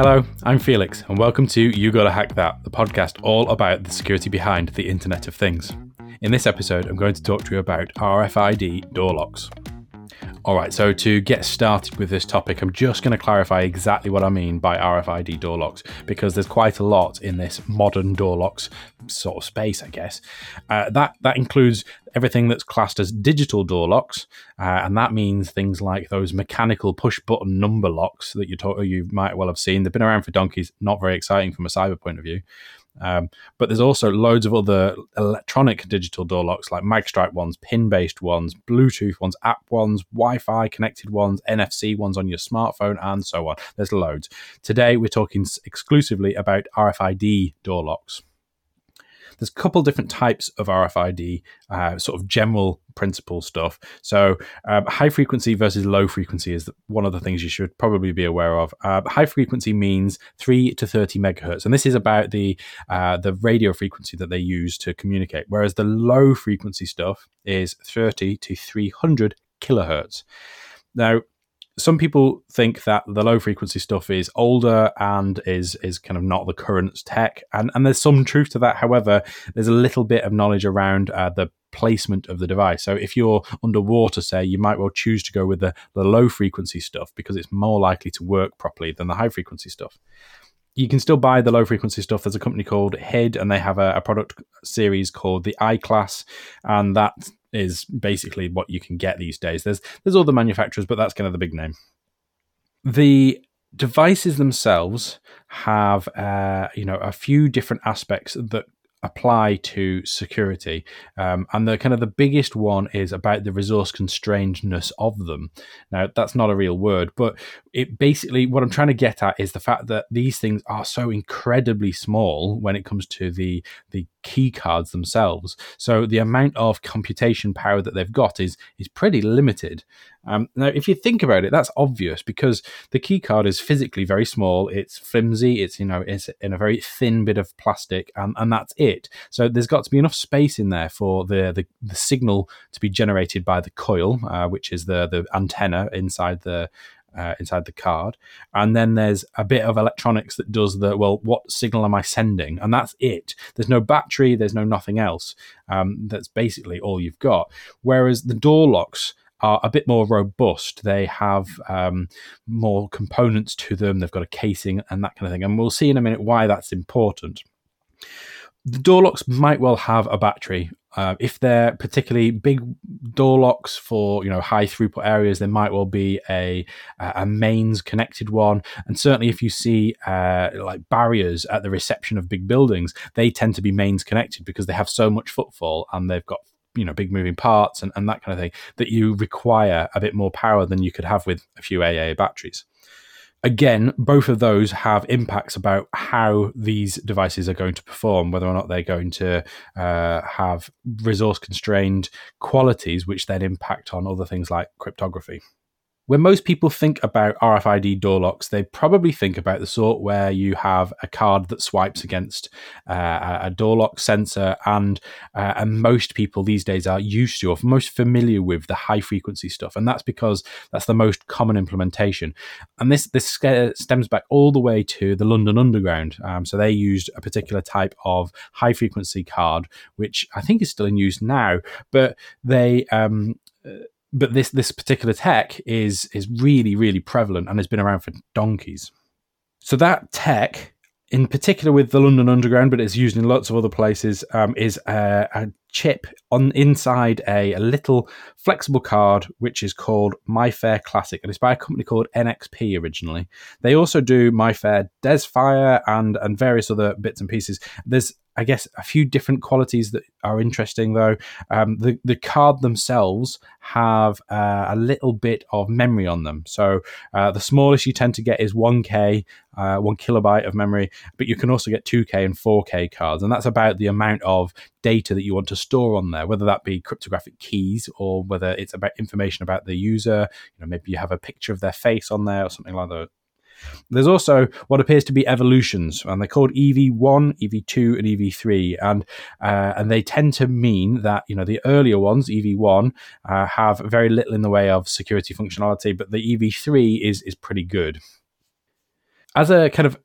Hello, I'm Felix, and welcome to You Gotta Hack That, the podcast all about the security behind the Internet of Things. In this episode, I'm going to talk to you about RFID door locks. All right, so to get started with this topic, I'm just going to clarify exactly what I mean by RFID door locks because there's quite a lot in this modern door locks sort of space, I guess. Uh, that that includes everything that's classed as digital door locks, uh, and that means things like those mechanical push button number locks that you talk, you might well have seen. They've been around for donkeys, not very exciting from a cyber point of view. Um, but there's also loads of other electronic digital door locks like magstripe ones, pin based ones, Bluetooth ones, app ones, Wi Fi connected ones, NFC ones on your smartphone, and so on. There's loads. Today, we're talking exclusively about RFID door locks. There's a couple different types of RFID, uh, sort of general principle stuff. So, um, high frequency versus low frequency is one of the things you should probably be aware of. Uh, high frequency means three to thirty megahertz, and this is about the uh, the radio frequency that they use to communicate. Whereas the low frequency stuff is thirty to three hundred kilohertz. Now, some people think that the low frequency stuff is older and is is kind of not the current tech, and and there's some truth to that. However, there's a little bit of knowledge around uh, the placement of the device. So if you're underwater, say, you might well choose to go with the, the low frequency stuff because it's more likely to work properly than the high frequency stuff you can still buy the low frequency stuff. There's a company called HID, and they have a, a, product series called the iCLASS, and that is basically what you can get these days. There's there's all the manufacturers, but that's kind of the big name. The devices themselves have uh, you know a few different aspects that apply to security um, and the kind of the biggest one is about the resource constrainedness of them now that's not a real word but it basically what i'm trying to get at is the fact that these things are so incredibly small when it comes to the the key cards themselves. So the amount of computation power that they've got is is pretty limited. Um, now, if you think about it, that's obvious because the key card is physically very small. It's flimsy. It's you know it's in a very thin bit of plastic, and, and that's it. So there's got to be enough space in there for the the, the signal to be generated by the coil, uh, which is the the antenna inside the uh, inside the card. And then there's a bit of electronics that does the, well, what signal am I sending? And that's it. There's no battery, there's no nothing else. Um, that's basically all you've got. Whereas the door locks, are a bit more robust. They have um, more components to them. They've got a casing and that kind of thing. And we'll see in a minute why that's important. The door locks might well have a battery uh, if they're particularly big door locks for you know high throughput areas, there might well be a a mains connected one. And certainly, if you see uh, like barriers at the reception of big buildings, they tend to be mains connected because they have so much footfall and they've got you know big moving parts and, and that kind of thing that you require a bit more power than you could have with a few AA batteries. Again, both of those have impacts about how these devices are going to perform, whether or not they're going to uh, have resource constrained qualities, which then impact on other things like cryptography when most people think about RFID door locks, they probably think about the sort where you have a card that swipes against uh, a door lock sensor, and uh, and most people these days are used to or most familiar with the high frequency stuff, and that's because that's the most common implementation. And this this stems back all the way to the London Underground. Um, so they used a particular type of high frequency card, which I think is still in use now, but they um, but this this particular tech is is really really prevalent and has been around for donkeys. So that tech, in particular with the London Underground, but it's used in lots of other places, um, is a, a, chip on inside a, a, little flexible card which is called MIFARE Classic, and it's by a company called NXP originally. They also do MIFARE DESFire and and various other bits and pieces. There's I guess a few different qualities that are interesting though. Um, the the card themselves have uh, a little bit of memory on them. So uh, the smallest you tend to get is one k, uh, one kilobyte of memory, but you can also get two k and four k cards, and that's about the amount of data that you want to store on there, whether that be cryptographic keys or whether it's about information about the user. You know, maybe you have a picture of their face on there or something like that. There's also what appears to be evolutions, and they're called EV1, EV2, and EV3, and uh, and they tend to mean that you know the earlier ones, EV1, uh, have very little in the way of security functionality, but the EV3 is is pretty good. as a kind of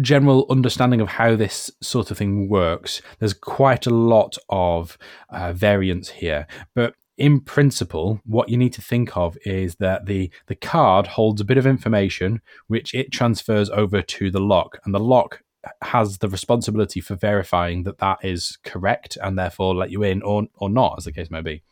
general understanding of how this sort of thing works, there's quite a lot of uh, variance here. But in principle, what you need to think of is that the the card holds a bit of information which it transfers over to the lock, and the lock has the responsibility for verifying that that is correct and therefore let you in or or not, as the case may be.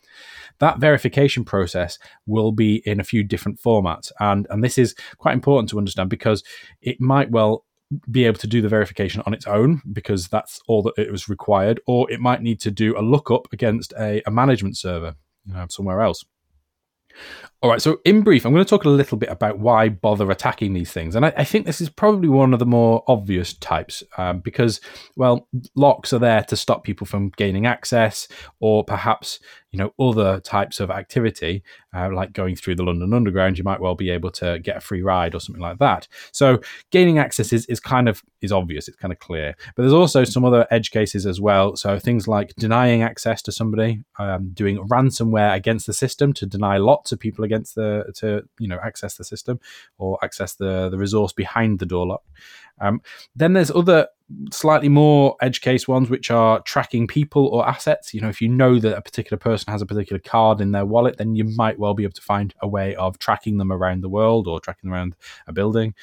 That verification process will be in a few different formats, and and this is quite important to understand because it might well be able to do the verification on its own because that's all that it was required, or it might need to do a lookup against a, a management server uh, somewhere else. All right, so in brief, I'm going to talk a little bit about why bother attacking these things. And I, I think this is probably one of the more obvious types um, because, well, locks are there to stop people from gaining access or perhaps, you know, other types of activity, uh, like going through the London Underground, you might well be able to get a free ride or something like that. So gaining access is, is kind of is obvious, it's kind of clear. But there's also some other edge cases as well. So things like denying access to somebody, um, doing ransomware against the system to deny lots of people against the to you know access the system or access the the resource behind the door lock. Um, then there's other slightly more edge case ones which are tracking people or assets. You know, if you know that a particular person has a particular card in their wallet, then you might well be able to find a way of tracking them around the world or tracking them around a building.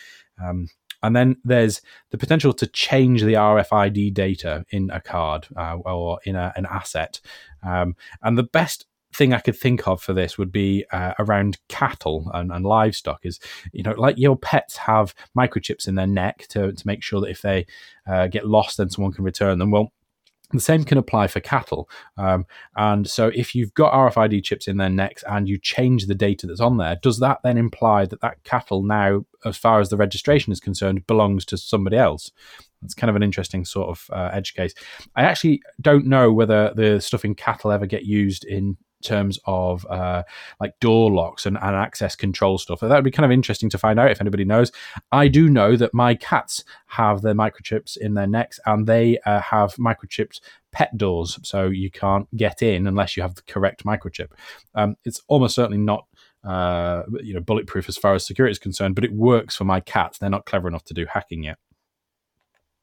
Um, and then there's the potential to change the RFID data in a card uh, or in a, an asset. Um, and the best thing I could think of for this would be uh, around cattle and, and, livestock. Is you know, like your pets have microchips in their neck to to make sure that if they uh, get lost, then someone can return them. Well. The same can apply for cattle. Um, and so, if you've got RFID chips in their necks and you change the data that's on there, does that then imply that that cattle now, as far as the registration is concerned, belongs to somebody else? It's kind of an interesting sort of uh, edge case. I actually don't know whether the stuff in cattle ever get used in terms of uh, like door locks and, and access control stuff. That would be kind of interesting to find out if anybody knows. I do know that my cats have their microchips in their necks and they uh, have microchips pet doors, so you can't get in unless you have the correct microchip. Um, it's almost certainly not. Uh, you know, bulletproof as far as security is concerned, but it works for my cats. They're not clever enough to do hacking yet.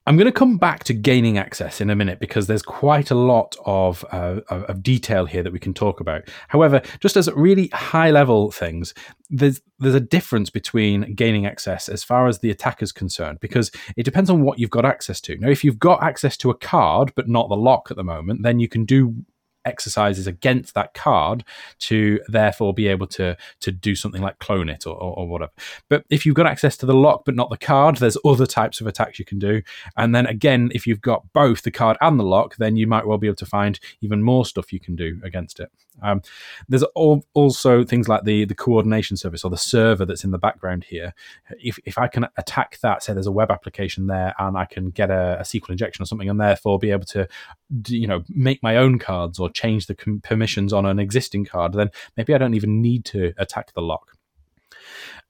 I'm going to come back to gaining access in a minute because there's quite a lot of, uh, of detail here that we can talk about. However, just as really high level things, there's there's a difference between gaining access as far as the attacker is concerned because it depends on what you've got access to. Now, if you've got access to a card but not the lock at the moment, then you can do exercises against that card to therefore be able to to do something like clone it or, or, or, whatever. But if you've got access to the lock but not the card, there's other types of attacks you can do. And then again, if you've got both the card and the lock, then you might well be able to find even more stuff you can do against it. Um, there's also things like the the coordination service or the server that's in the background here. If, if I can attack that, say there's a web application there, and I can get a, a SQL injection or something, and therefore be able to, you know, make my own cards or change the permissions on an existing card, then maybe I don't even need to attack the lock.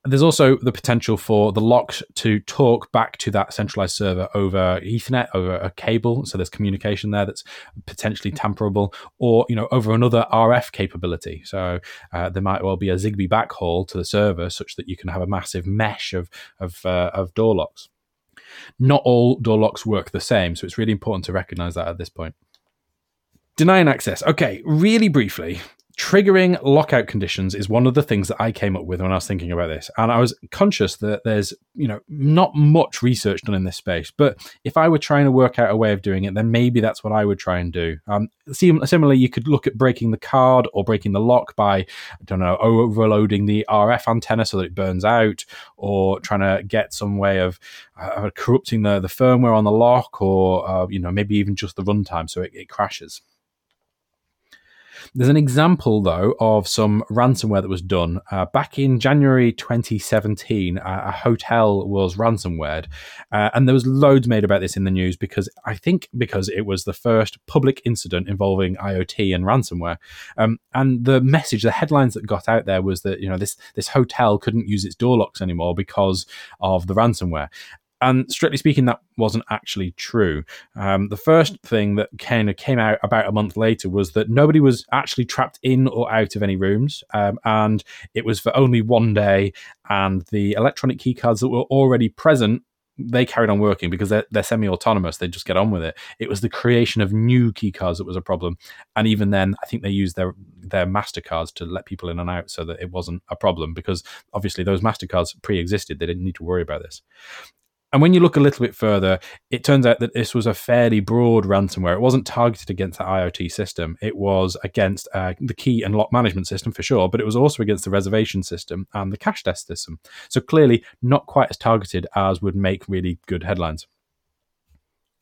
There's also the potential for the lock to talk back to that centralized server over Ethernet, over a cable. So there's communication there that's potentially tamperable, or you know over another RF capability. So uh, there might well be a Zigbee backhaul to the server, such that you can have a massive mesh of of, uh, of door locks. Not all door locks work the same, so it's really important to recognize that at this point. Denying access. Okay, really briefly, triggering lockout conditions is one of the things that I came up with when I was thinking about this. And I was conscious that there's, you know, not much research done in this space. But if I were trying to work out a way of doing it, then maybe that's what I would try and do. Um, similarly, you could look at breaking the card or breaking the lock by, I don't know, overloading the RF antenna so that it burns out, or trying to get some way of uh, corrupting the, the firmware on the lock, or, uh, you know, maybe even just the runtime so it, it crashes. There's an example, though, of some ransomware that was done uh, back in January 2017. Uh, a hotel was ransomwared, uh, and there was loads made about this in the news because I think because it was the first public incident involving IoT and ransomware. Um, and the message, the headlines that got out there was that you know this this hotel couldn't use its door locks anymore because of the ransomware and strictly speaking, that wasn't actually true. Um, the first thing that kind of came out about a month later was that nobody was actually trapped in or out of any rooms, um, and it was for only one day. And the electronic keycards that were already present they carried on working because they're, they're semi-autonomous. They just get on with it. It was the creation of new key cards that was a problem, and even then, I think they used their their Mastercards to let people in and out, so that it wasn't a problem because obviously those Mastercards pre-existed. They didn't need to worry about this. And when you look a little bit further, it turns out that this was a fairly broad ransomware. It wasn't targeted against the IoT system. It was against uh, the key and lock management system for sure, but it was also against the reservation system and the cash desk system. So clearly, not quite as targeted as would make really good headlines.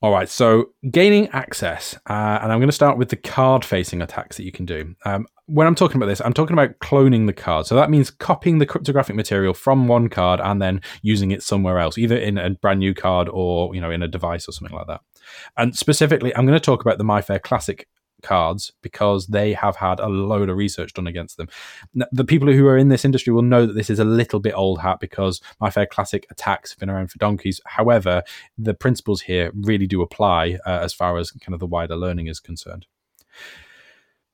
All right, so gaining access, uh, and I'm going to start with the card facing attacks that you can do. Um, when I'm talking about this, I'm talking about cloning the card. So that means copying the cryptographic material from one card and then using it somewhere else, either in a brand new card or you know in a device or something like that. And specifically, I'm going to talk about the MIFARE Classic cards because they have had a load of research done against them. The people who are in this industry will know that this is a little bit old hat because MIFARE Classic attacks have been around for donkeys. However, the principles here really do apply uh, as far as kind of the wider learning is concerned.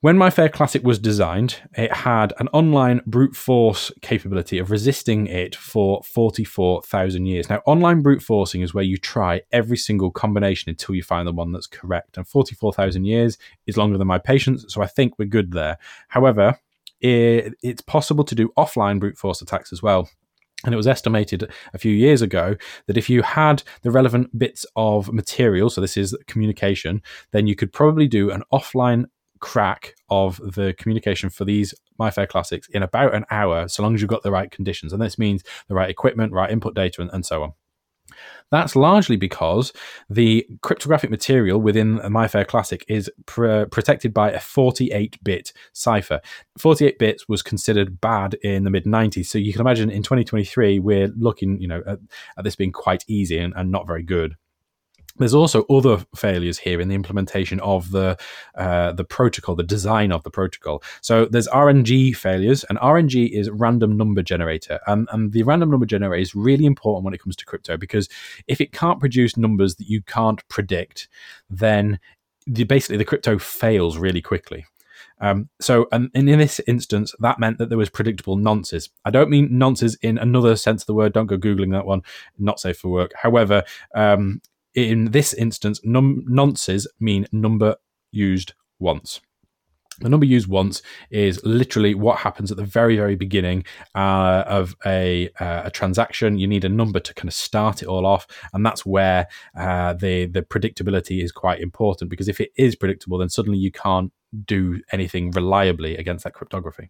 When MIFARE Classic was designed, it had an online brute force capability of resisting it for 44,000 years. Now, online brute forcing is where you try every single combination until you find the one that's correct. And 44,000 years is longer than my patience, so I think we're good there. However, it, it's possible to do offline brute force attacks as well. And it was estimated a few years ago that if you had the relevant bits of material, so this is communication, then you could probably do an offline crack of the communication for these MIFARE Classics in about an hour, so long as you've got the right conditions. And this means the right equipment, right input data, and, and so on. That's largely because the cryptographic material within a MIFARE Classic is pr- protected by a 48 bit cipher. 48 bits was considered bad in the mid 90s. So you can imagine in 2023, we're looking you know, at, at this being quite easy and, and not very good. There's also other failures here in the implementation of the uh, the protocol, the design of the protocol. So there's RNG failures, and RNG is random number generator, and, and the random number generator is really important when it comes to crypto because if it can't produce numbers that you can't predict, then the, basically the crypto fails really quickly. Um, so, and in this instance, that meant that there was predictable nonces. I don't mean nonces in another sense of the word. Don't go googling that one. Not safe for work. However, um, in this instance, num- nonces mean number used once. The number used once is literally what happens at the very, very beginning uh, of a, uh, a transaction. You need a number to kind of start it all off, and that's where uh, the the predictability is quite important because if it is predictable, then suddenly you can't do anything reliably against that cryptography.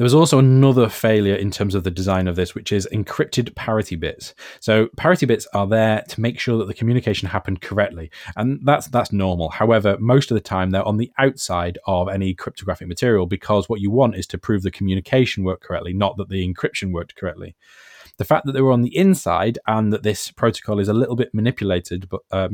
There was also another failure in terms of the design of this, which is encrypted parity bits. So parity bits are there to make sure that the communication happened correctly, and that's that's normal. However, most of the time they're on the outside of any cryptographic material because what you want is to prove the communication worked correctly, not that the encryption worked correctly the fact that they were on the inside and that this protocol is a little bit manipulated, but uh,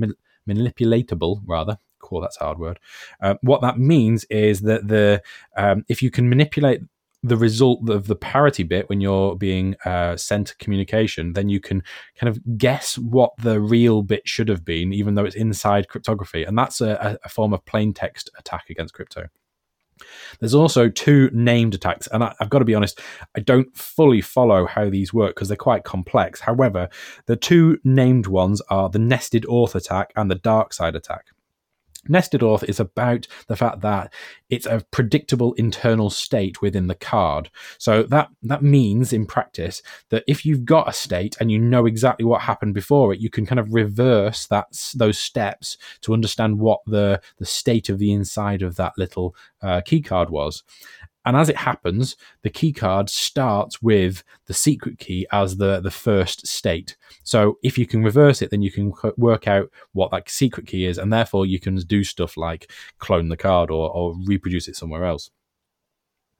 manipulatable rather. Cool, that's a hard word. Uh, what that means is that the um, if you can manipulate the result of the parity bit when you're being uh, sent communication, then you can kind of guess what the real bit should have been, even though it's inside cryptography. And that's a, a form of plain text attack against crypto. There's also two named attacks, and I, have got to be honest, I don't fully follow how these work because they're quite complex. However, the two named ones are the nested auth attack and the dark side attack. Nested auth is about the fact that it's a predictable internal state within the card. So that that means in practice that if you've got a state and you know exactly what happened before it, you can kind of reverse that those steps to understand what the the state of the inside of that little uh, key card was. And as it happens, the key card starts with the secret key as the, the first state. So if you can reverse it, then you can work out what that secret key is, and therefore you can do stuff like clone the card or, or reproduce it somewhere else.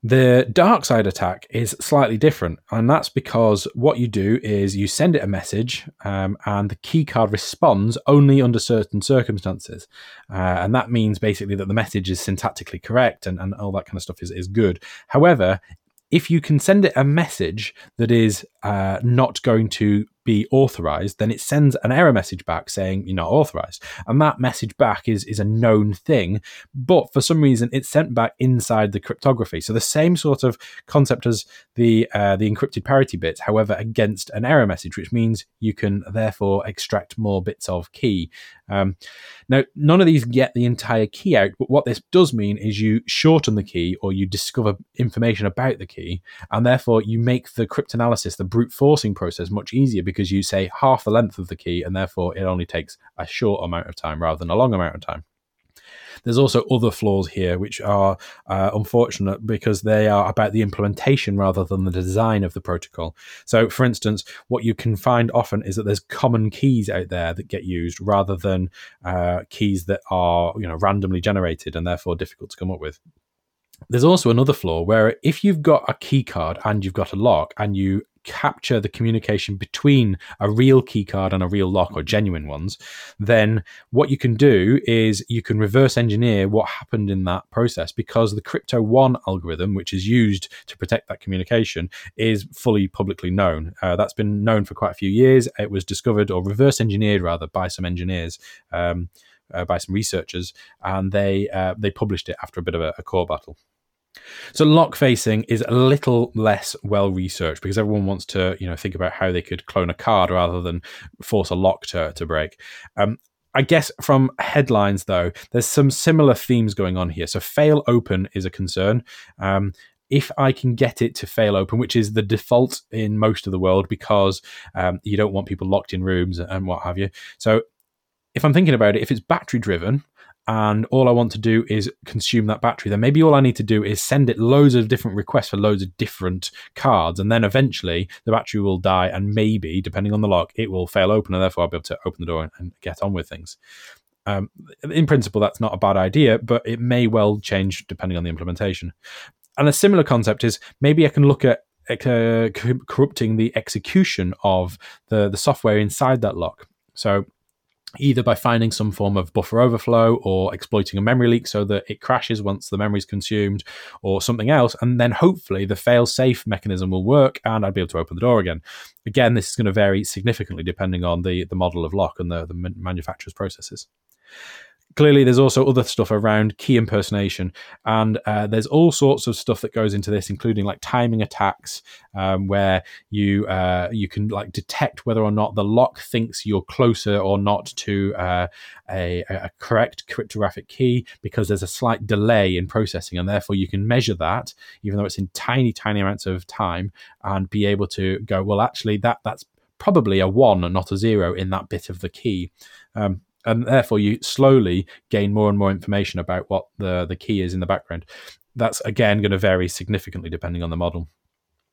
The dark side attack is slightly different, and that's because what you do is you send it a message, um, and the keycard responds only under certain circumstances. Uh, and that means basically that the message is syntactically correct and, and all that kind of stuff is, is good. However, if you can send it a message that is uh, not going to be authorized, then it sends an error message back saying you're not authorized. And that message back is, is a known thing, but for some reason it's sent back inside the cryptography. So the same sort of concept as the uh, the encrypted parity bits, however, against an error message, which means you can therefore extract more bits of key. Um, now, none of these get the entire key out, but what this does mean is you shorten the key or you discover information about the key, and therefore you make the cryptanalysis, the brute forcing process, much easier because you say half the length of the key, and therefore it only takes a short amount of time rather than a long amount of time. There's also other flaws here, which are uh, unfortunate because they are about the implementation rather than the design of the protocol. So, for instance, what you can find often is that there's common keys out there that get used rather than uh, keys that are you know randomly generated and therefore difficult to come up with. There's also another flaw where if you've got a key card and you've got a lock and you capture the communication between a real key card and a real lock or genuine ones, then what you can do is you can reverse engineer what happened in that process because the Crypto One algorithm, which is used to protect that communication, is fully publicly known. Uh, that's been known for quite a few years. It was discovered or reverse engineered rather by some engineers. Um, uh, by some researchers, and they uh, they published it after a bit of a, a court battle. So lock facing is a little less well researched because everyone wants to, you know, think about how they could clone a card rather than force a lock to, to break. Um, I guess from headlines though, there's some similar themes going on here. So fail open is a concern. Um, if I can get it to fail open, which is the default in most of the world because um, you don't want people locked in rooms and what have you. So if I'm thinking about it, if it's battery driven, and all I want to do is consume that battery, then maybe all I need to do is send it loads of different requests for loads of different cards, and then eventually the battery will die, and maybe, depending on the lock, it will fail open, and therefore I'll be able to open the door and get on with things. Um, in principle, that's not a bad idea, but it may well change depending on the implementation. And a similar concept is maybe I can look at uh, corrupting the execution of the, the software inside that lock. So either by finding some form of buffer overflow or exploiting a memory leak so that it crashes once the memory is consumed or something else. And then hopefully the fail safe mechanism will work and I'd be able to open the door again. Again, this is going to vary significantly depending on the, the model of lock and the, the manufacturer's processes clearly there's also other stuff around key impersonation and uh, there's all sorts of stuff that goes into this including like timing attacks um, where you uh, you can like detect whether or not the lock thinks you're closer or not to uh, a, a, correct cryptographic key because there's a slight delay in processing and therefore you can measure that even though it's in tiny tiny amounts of time and be able to go well actually that that's probably a one and not a zero in that bit of the key. Um, and therefore you slowly gain more and more information about what the the key is in the background. That's again going to vary significantly depending on the model.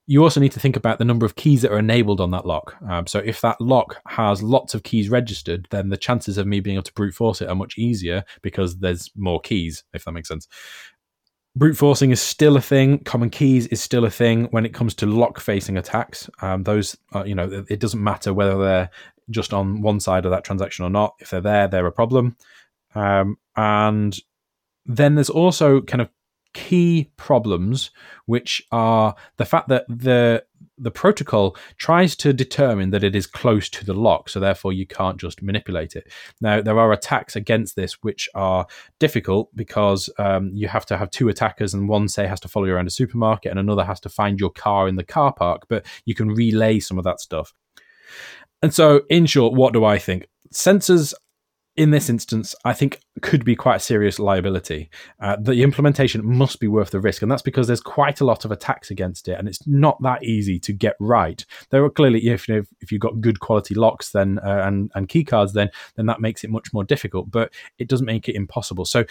You also need to think about the number of keys that are enabled on that lock. Um, so if that lock has lots of keys registered, then the chances of me being able to brute force it are much easier because there's more keys, if that makes sense. Brute forcing is still a thing. Common keys is still a thing when it comes to lock facing attacks. Um, those, are, you know, it doesn't matter whether they're just on one side of that transaction or not. If they're there, they're a problem. Um, and then there's also kind of key problems, which are the fact that the the protocol tries to determine that it is close to the lock, so therefore you can't just manipulate it. Now there are attacks against this which are difficult because um, you have to have two attackers, and one say has to follow you around a supermarket, and another has to find your car in the car park. But you can relay some of that stuff. And so, in short, what do I think? Sensors in this instance, I think could be quite a serious liability. Uh, the implementation must be worth the risk, and that's because there's quite a lot of attacks against it, and it's not that easy to get right. There are clearly, if you know, if you've got good quality locks, then uh, and and keycards, then then that makes it much more difficult, but it doesn't make it impossible. So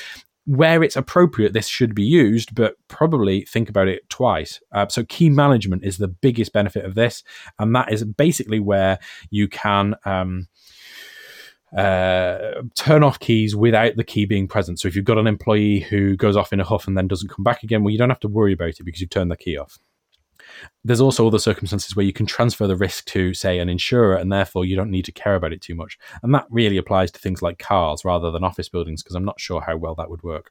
where it's appropriate, this should be used, but probably think about it twice. Uh, so, key management is the biggest benefit of this, and that is basically where you can. Um, uh, turn off keys without the key being present. So if you've got an employee who goes off in a huff and then doesn't come back again, well, you don't have to worry about it because you've turned the key off. There's also other circumstances where you can transfer the risk to, say, an insurer, and therefore you don't need to care about it too much. And that really applies to things like cars rather than office buildings, because I'm not sure how well that would work.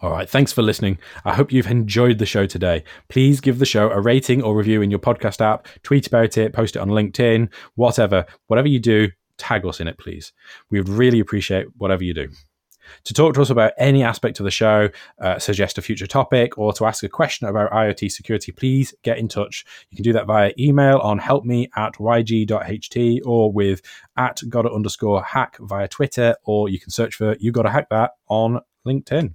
All right. Thanks for listening. I hope you've enjoyed the show today. Please give the show a rating or review in your podcast app, tweet about it, post it on LinkedIn, whatever. Whatever you do, tag us in it, please. We would really appreciate whatever you do. To talk to us about any aspect of the show, uh, suggest a future topic, or to ask a question about IoT security, please get in touch. You can do that via email on helpme at yg.ht or with at gotta underscore hack via Twitter, or you can search for You Gotta Hack That on LinkedIn.